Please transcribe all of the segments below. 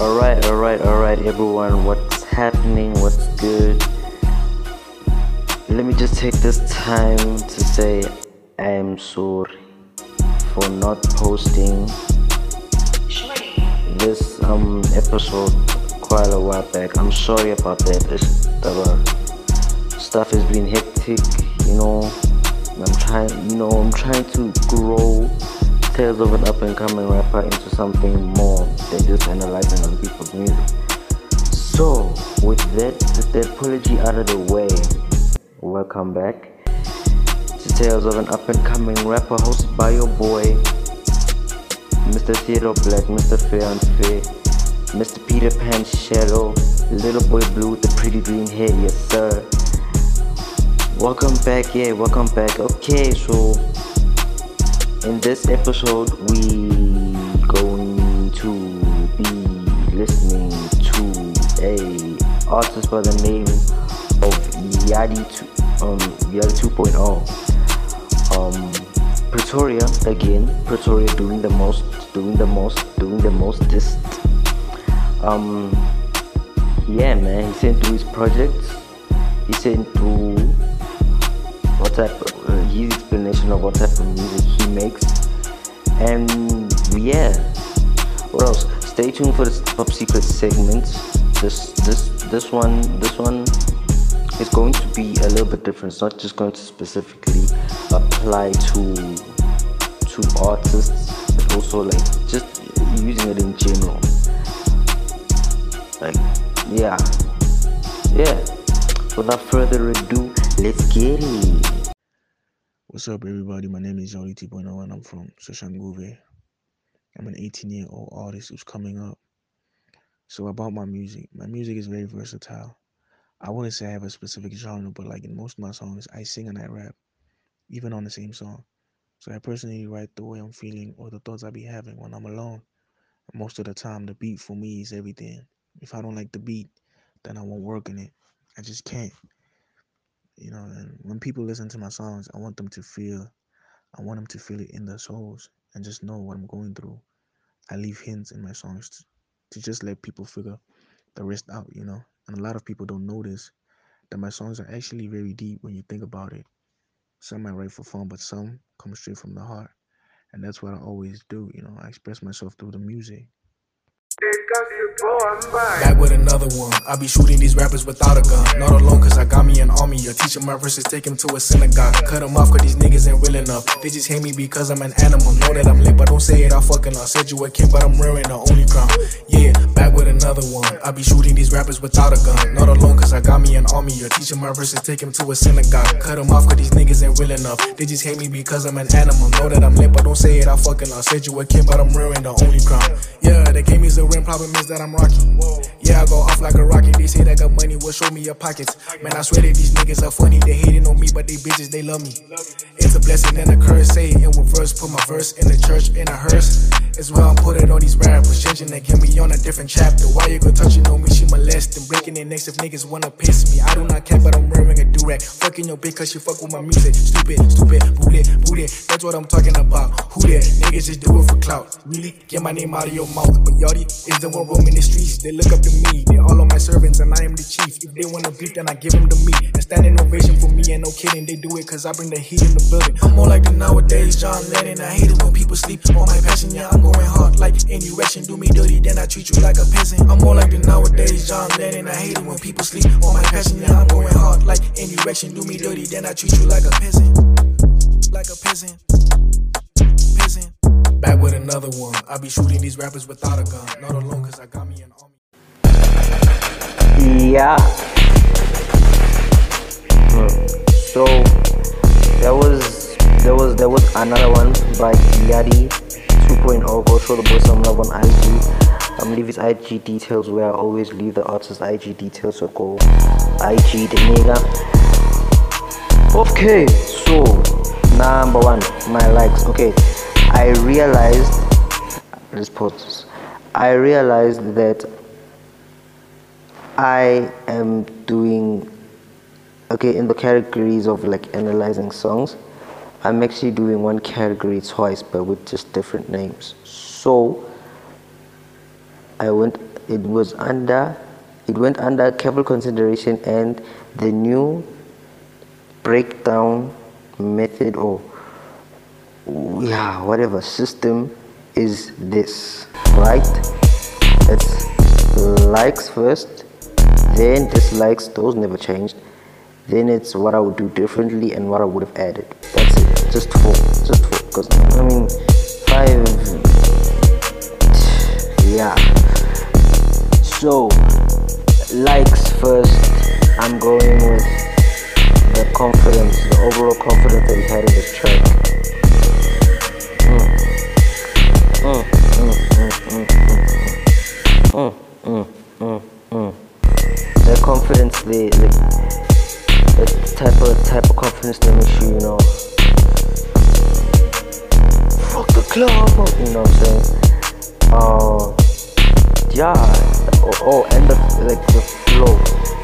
Alright, alright, alright, everyone. What's happening? What's good? Let me just take this time to say I am sorry for not posting this um episode quite a while back. I'm sorry about that. It's, the stuff has been hectic, you know. I'm trying, you know, I'm trying to grow Tales of an up and coming rapper into something more than just analyzing other people's music. So, with that, with that apology out of the way, welcome back to Tales of an Up and Coming Rapper hosted by your boy, Mr. Theodore Black, Mr. Fair and Fair, Mr. Peter Pan Shadow, Little Boy Blue with the pretty green hair, yes sir. Welcome back, yeah, welcome back. Okay, so in this episode we going to be listening to a artist by the name of Yadi um Yadi 2.0 um Pretoria again Pretoria doing the most doing the most doing the mostest. Um yeah man he sent through his projects. He sent through what type explanation of what type of music he makes. And yeah what else? Stay tuned for the top secret segment. This this this one this one is going to be a little bit different. It's not just going to specifically apply to to artists but also like just using it in general. Like yeah. Yeah. Without further ado let's get it What's up, everybody? My name is Jolly 2.0 and I'm from Soshanguve. I'm an 18 year old artist who's coming up. So, about my music, my music is very versatile. I wouldn't say I have a specific genre, but like in most of my songs, I sing and I rap, even on the same song. So, I personally write the way I'm feeling or the thoughts I be having when I'm alone. Most of the time, the beat for me is everything. If I don't like the beat, then I won't work in it. I just can't you know and when people listen to my songs i want them to feel i want them to feel it in their souls and just know what i'm going through. I leave hints in my songs to, to just let people figure the rest out you know? And a lot of people don't notice that my songs are actually very deep when you think about it. Some i write for fun but some come straight from the heart. And that's what i always do you know? I express myself through the music Back with another one. I be shooting these rappers without a gun. Not alone, cause I got me an army. A teacher my verses, take him to a synagogue. Cut him off, cause these niggas ain't real enough. They just hate me because I'm an animal. Know that I'm lit, but I. Said you a king, but I'm wearing the only crown. Yeah, back with another one. I be shooting these rappers without a gun. Not alone, cause I got me an army. A teacher my verses, take him to a synagogue. Cut him off, cause these niggas ain't real enough. They just hate me because I'm an animal. Know that I'm lit, but don't say it, I fucking lost. Said you a king, but I'm wearing the only crown. Yeah, they gave me the ring, problem is that I'm rocky. Yeah, I go off like a rocket. They say that got money, will show me your pockets. Man, I swear that these niggas are funny. They hating on me, but they bitches, they love me. It's a blessing and a curse. Say it in reverse. Put my verse in the church, in a hearse. It's where I put it on these rappers. Changing they get me on a different chapter. Why you go touching on me? She molesting. Breaking their necks if niggas wanna piss me. I do not care, but I'm wearing a durag. Fucking your bitch cause she fuck with my music. Stupid, stupid, booty, booty. That's what I'm talking about. Who that? Really? Get my name out of your mouth. But Yadi is the one roaming the streets. They look up to me. They all of my servants and I am the chief. If they wanna beef, then I give them to me. And standing ovation for me and no kidding. They do it cause I bring the heat in the building. I'm more like the nowadays John Lennon. I hate it when people sleep on my passion. Yeah, I'm going hard like any erection. Do me dirty, then I treat you like a peasant. I'm more like the nowadays John Lennon. I hate it when people sleep on my passion. Yeah, I'm going hard like any erection. Do me dirty, then I treat you like a peasant. Like a peasant. Back with another one. I be shooting these rappers without a gun. Not alone, cause I got me an army. Yeah. Hmm. So there was there was there was another one by Yadi 2.0. Go show the boy some love on IG. Um, leave his IG details where I always leave the artist IG details. So go IG the nigga. Okay, so number one, my likes. Okay, I realized. Let's I realized that I am doing okay in the categories of like analyzing songs. I'm actually doing one category twice, but with just different names. So I went it was under it went under careful consideration and the new breakdown method or yeah whatever system is this right? It's likes first then dislikes those never changed. Then it's what I would do differently and what I would have added. That's it. Just four just four because I mean five yeah. So likes first. I'm going with the confidence the overall confidence that he had in this track mm. Confidence the, the, the type of type of confidence that makes you you know fuck the club you know what I'm saying uh yeah oh, oh and the like the flow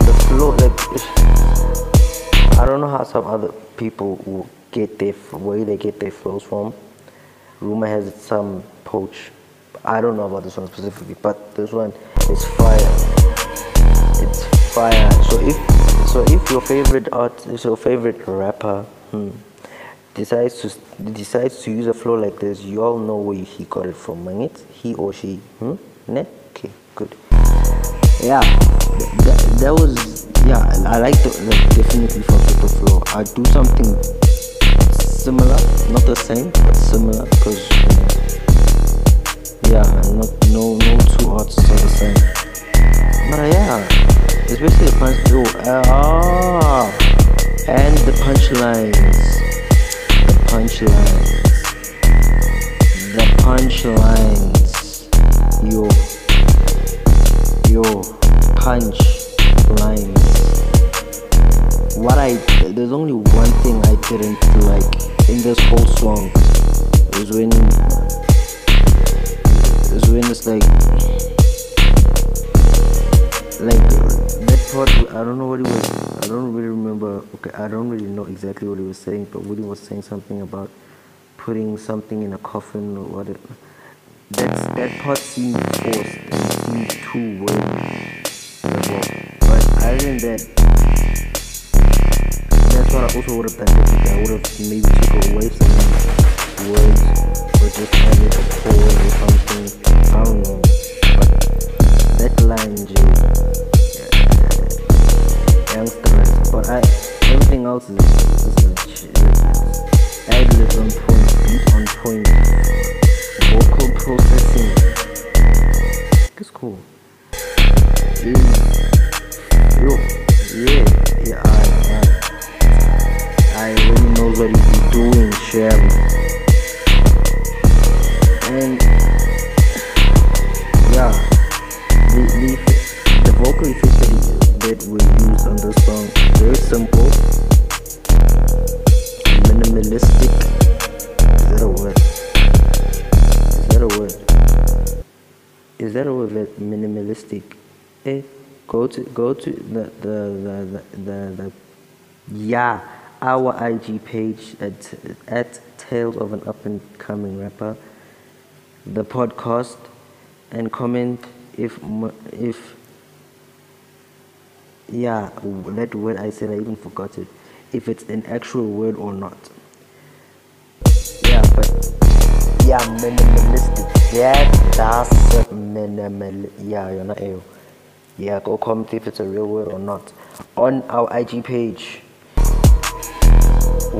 the flow like I don't know how some other people will get their way they get their flows from rumor has it some poach. I don't know about this one specifically but this one is fire. It's fire. So if so if your favorite art your favorite rapper hmm, decides to decides to use a flow like this you all know where he got it from. Mangit he or she. Hmm? ne? okay good. Yeah. That, that was yeah I like the like, definitely with the flow. I do something similar not the same but similar punch oh, ah and the punchlines. The punchlines. The punchlines. Yo. Yo. Punch lines what I there's only one thing I didn't like in this whole song. Is when is when it's like like part I don't know what he was I don't really remember okay I don't really know exactly what he was saying but Woody was saying something about putting something in a coffin or whatever that's that part seemed forced and seemed too wordy. But other than that that's what I also would have done I would have maybe took away some words or just added a pause or something I don't know. But that line J youngsters but I everything else is, is, is ad libs on point beat on point. Vocal processing. It's cool. Yo yeah yeah I, I, I really know what he's doing Sherry go to go to the the the the, the, yeah our IG page at at Tales of an Up and Coming Rapper the podcast and comment if if yeah that word I said I even forgot it if it's an actual word or not. Yeah but yeah minimalistic. Yeah that's minimal yeah you're not able yeah go comment if it's a real word or not. On our IG page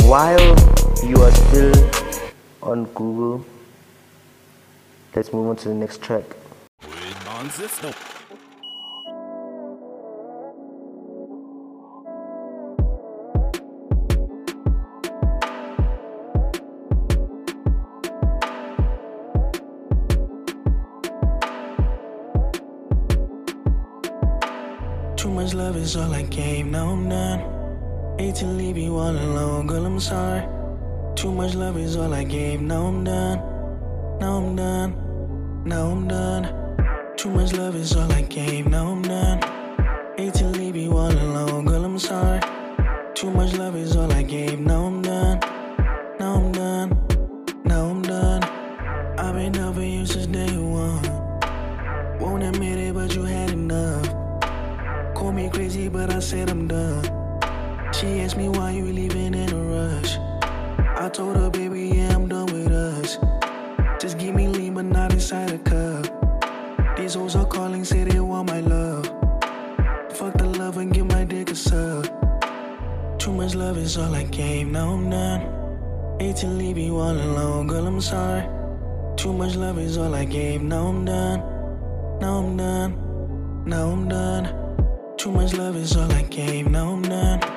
while you are still on Google let's move on to the next track Hate to leave you all alone, girl, I'm sorry. Too much love is all I gave, now I'm done. Now I'm done, now I'm done. Too much love is all I gave, now I'm done. Hate to leave you all alone, girl, I'm sorry. Too much love is all I gave, now I'm done. Now I'm done, now I'm done. I've been for you since day one. Won't admit it, but you had enough. Call me crazy, but I said I'm done. She asked me why you leaving in a rush. I told her, baby, yeah, I'm done with us. Just give me lean, but not inside a cup. These hoes are calling, say they want my love. Fuck the love and give my dick a suck. Too much love is all I gave, now I'm done. Hate to leave you all alone, girl, I'm sorry. Too much love is all I gave, now I'm done. Now I'm done, now I'm done. Too much love is all I gave, now I'm done.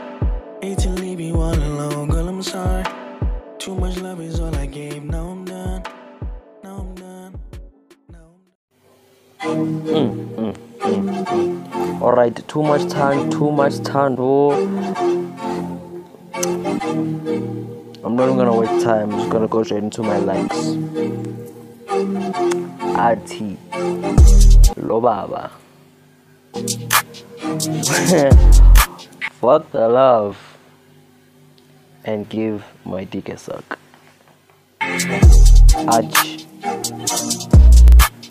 Too much time, too much time, bro. I'm not gonna waste time. I'm just gonna go straight into my likes. RT Lobaba. Fuck the love and give my dick a suck. Arch.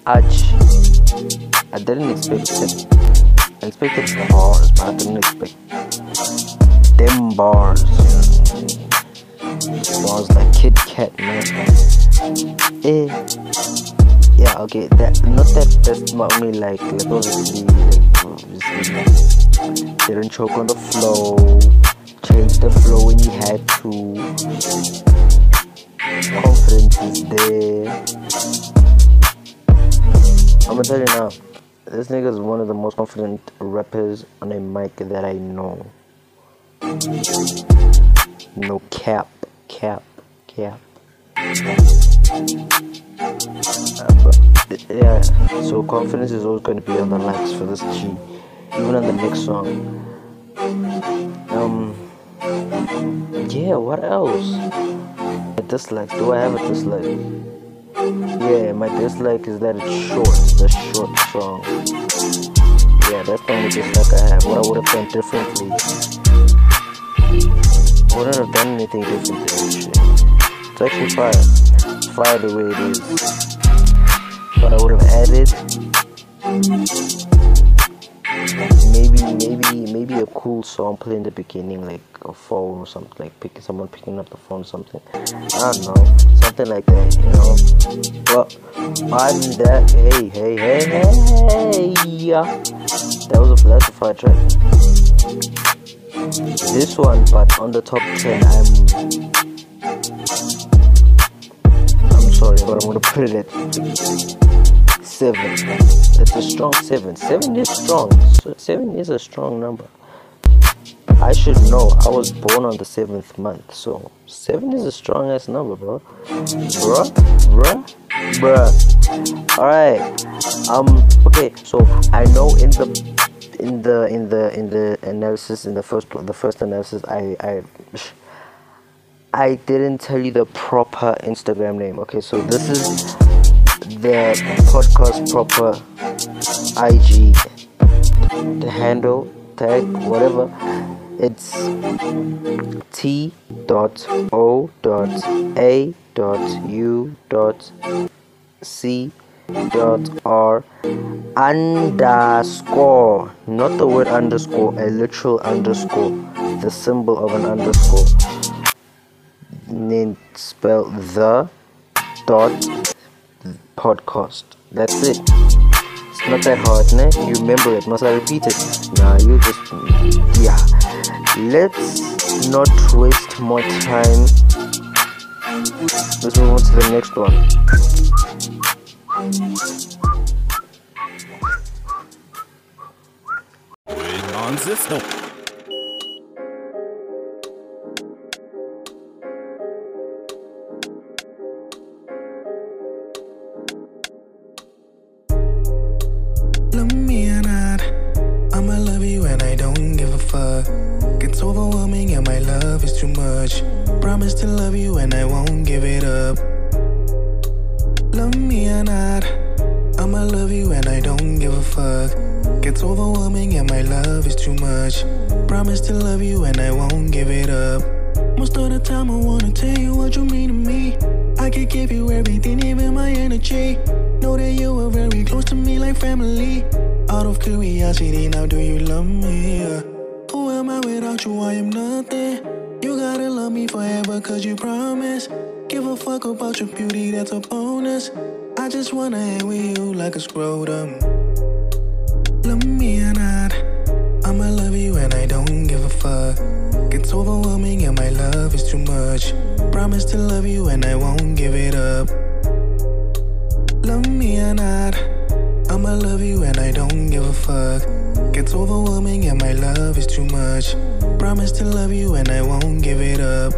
Arch. I didn't expect it. Expected bars, but I didn't expect them bars. Bars like Kit Kat, man. Eh. Yeah, okay. That not that that's not only like like obviously like obviously like, didn't choke on the flow. Change the flow when you had to. Confidence is there. I'm gonna tell you now, this nigga is one of the most confident rappers on a mic that I know. No cap, cap, cap. Uh, but yeah, so confidence is always going to be on the likes for this G, even on the next song. Um, yeah, what else? My dislikes. Do I have a dislike? Yeah, my dislike is that it's short. A short song. Yeah, that's the only dislike I have. What I would have done differently. Wouldn't have done anything different than this shit. It's actually fire. Fire the way it is. But I would have added a cool song play in the beginning like a phone or something like picking someone picking up the phone or something i don't know something like that you know but other than that hey hey hey hey yeah that was a fire track this one but on the top 10 i'm i'm sorry but i'm gonna put it at seven it's a strong seven. Seven is strong. Seven is a strong number. I should know. I was born on the seventh month, so seven is a strong ass number, bro. Bruh, bruh, bruh. All right. Um. Okay. So I know in the in the in the in the analysis in the first the first analysis I I. I didn't tell you the proper Instagram name. Okay, so this is the podcast proper IG, the handle, tag, whatever. It's T dot O dot A dot U dot C dot R underscore, not the word underscore, a literal underscore, the symbol of an underscore. Then spell the dot podcast. That's it. It's not that hard, ne? You remember it. Must I repeat it? Nah, you just yeah. Let's not waste more time. Let's move on to the next one. on system. Love is too much. Promise to love you and I won't give it up. Love me or not, I'ma love you and I don't give a fuck. It's overwhelming and my love is too much. Promise to love you and I won't give it up. Most of the time I wanna tell you what you mean to me. I could give you everything, even my energy. Know that you were very close to me like family. Out of curiosity, now do you love me? Yeah. Who am I without you? I am nothing. You gotta love me forever, cause you promised. Give a fuck about your beauty, that's a bonus. I just wanna hang with you like a scrotum. Love me or not, I'ma love you and I don't give a fuck. It's overwhelming and my love is too much. Promise to love you and I won't give it up. Love me or not, I'ma love you and I don't give a fuck. It's overwhelming and my love is too much. Promise to love you and I won't give it up.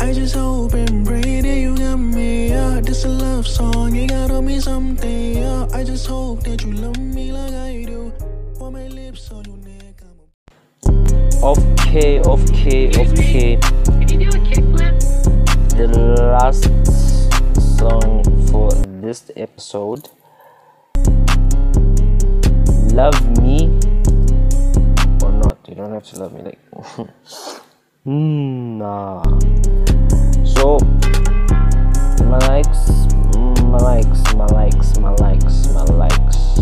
I just hope and pray that you got me, yeah. This a love song, it gotta mean something, yeah. I just hope that you love me like I do. For my lips on your neck, I'm a Okay, okay, okay. Can you do a kickflip? The last song for this episode. Love me or not. You don't have to love me like. Hmm, nah. So, my likes, my likes, my likes, my likes, my likes.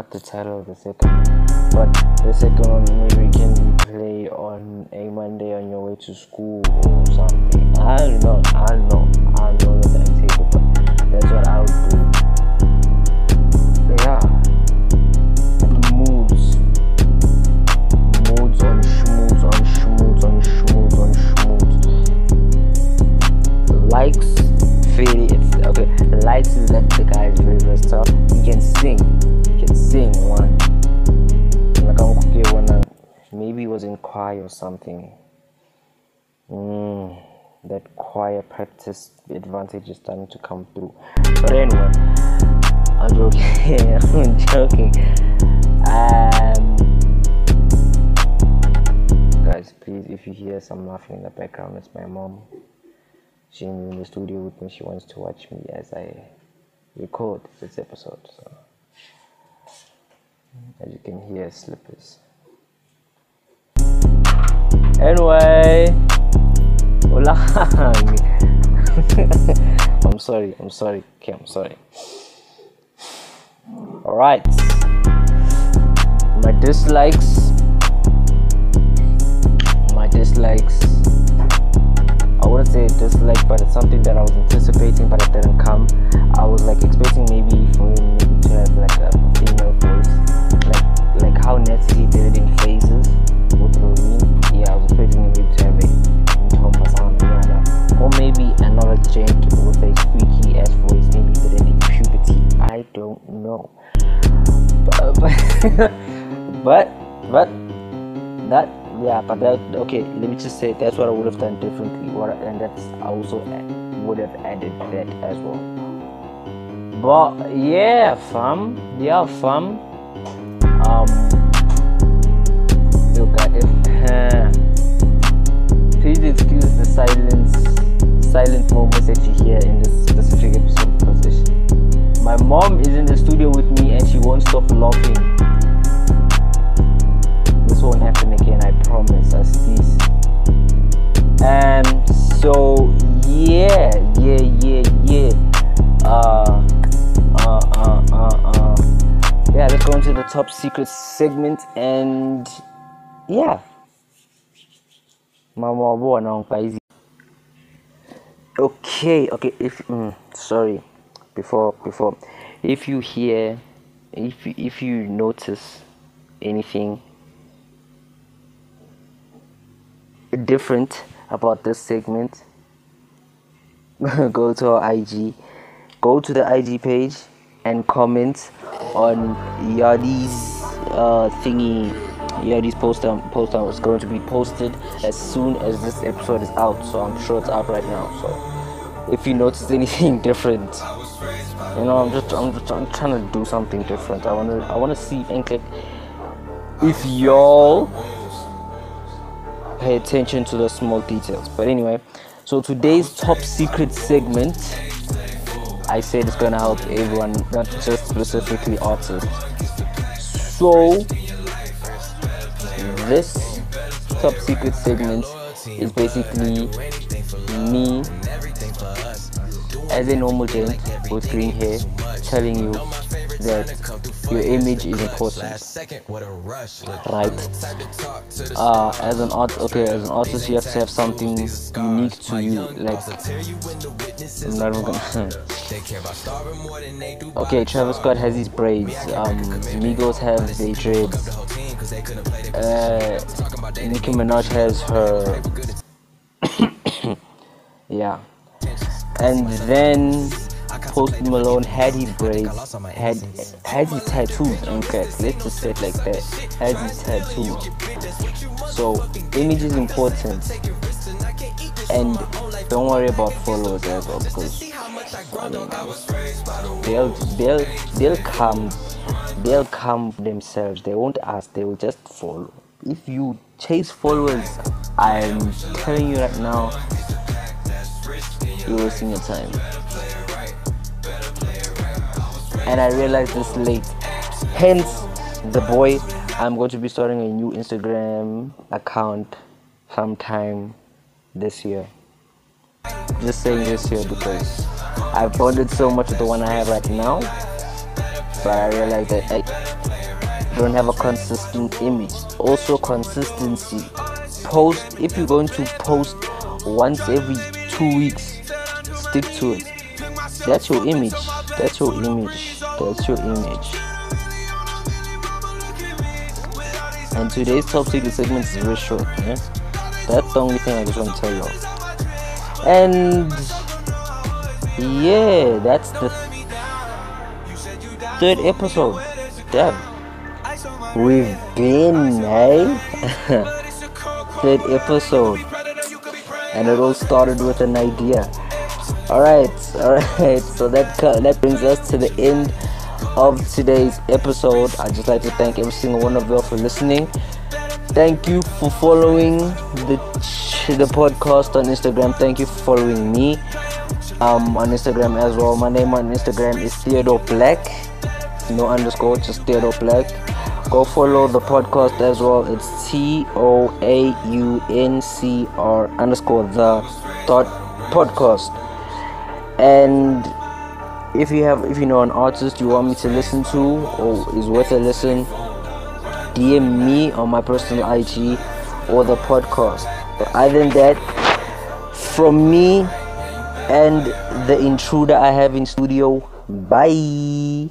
Forgot the title of the second. But the second one maybe can be played on a Monday on your way to school or something. I don't know. I don't know. I don't know the timetable, but that's what I would do. Yeah. Moods. Moods on schmoods on schmoods on schmoods on schmoods. Likes, it's okay. Likes is that the guy is very versatile. He can sing. Sing one. Maybe he was in choir or something. Mm, that choir practice advantage is starting to come through. But anyway, I'm joking. I'm joking. Um, guys, please, if you hear some laughing in the background, it's my mom. She's in the studio with me. She wants to watch me as I record this episode. So, as you can hear, slippers. Anyway. I'm sorry. I'm sorry. Okay, I'm sorry. Alright. My dislikes. My dislikes. I wouldn't say dislike, but it's something that I was anticipating, but it didn't come. I was like expecting maybe for maybe to have like a female voice, how Nasty C did it in phases. With Loreen. Yeah, I was expecting maybe to have a Ntomba sound, yeah, or maybe another gent with a squeaky ass voice, maybe did it in puberty. I don't know. But but but, but that yeah but that okay let me just say that's what i would have done differently. What and that's also would have added that as well. But yeah fam. Yeah fam um look at it. Please excuse the silence silent moments that you hear in this specific episode because it's- my mom is in the studio with me and she won't stop laughing. This won't happen again i promise us please and so yeah yeah yeah yeah. Uh yeah let's go into the top secret segment and yeah. Mama okay okay if mm, sorry. Before before. If you hear if if you notice anything different about this segment, go to our IG, go to the IG page and comment on Yadi's uh, thingy. Yadi's poster poster is going to be posted as soon as this episode is out. So I'm sure it's out right now. So if you notice anything different, you know, I'm just I'm just I'm trying to do something different. I wanna I wanna see click if y'all pay attention to the small details. But anyway, so today's top secret segment, I said it's gonna help everyone, not just specifically artists. So this top secret segment is basically me as a normal gent with green hair telling you that your image is important. right. Uh as an art okay as an artist you have to have something unique to you like i'm not even gonna okay travis scott has his braids. um migos have their dreads. uh nicki minaj has her yeah. And then Post Malone had his braids, had had his tattoos. In fact, let's just say it like that. Had his tattoos. So image is important, and don't worry about followers as well because I mean, they'll they'll they'll come they'll come themselves. They won't ask. They will just follow. If you chase followers, I'm telling you right now, you're wasting your time and I realized this late. Hence, the boy, I'm going to be starting a new Instagram account sometime this year. Just saying this year because I've bonded so much with the one I have right now, but I realized that I don't have a consistent image. Also, consistency. Post if you're going to post once every two weeks, stick to it. That's your image. That's your image that's your image. And today's top secret segment is very short. Yeah? That's the only thing I just want to tell you. And yeah, that's the third episode. Damn. We've been, hey? Eh? third episode. And it all started with an idea. Alright, alright. So that that brings us to the end of today's episode. I'd just like to thank every single one of you for listening. Thank you for following the the podcast on Instagram. Thank you for following me um, on Instagram as well. My name on Instagram is Theodore Black. No underscore, just Theodore Black. Go follow the podcast as well. It's T O A U N C R underscore the dot podcast. And if you have if you know an artist you want me to listen to or is worth a listen dm me on my personal ig or the podcast. But other than that from me and the intruder i have in studio bye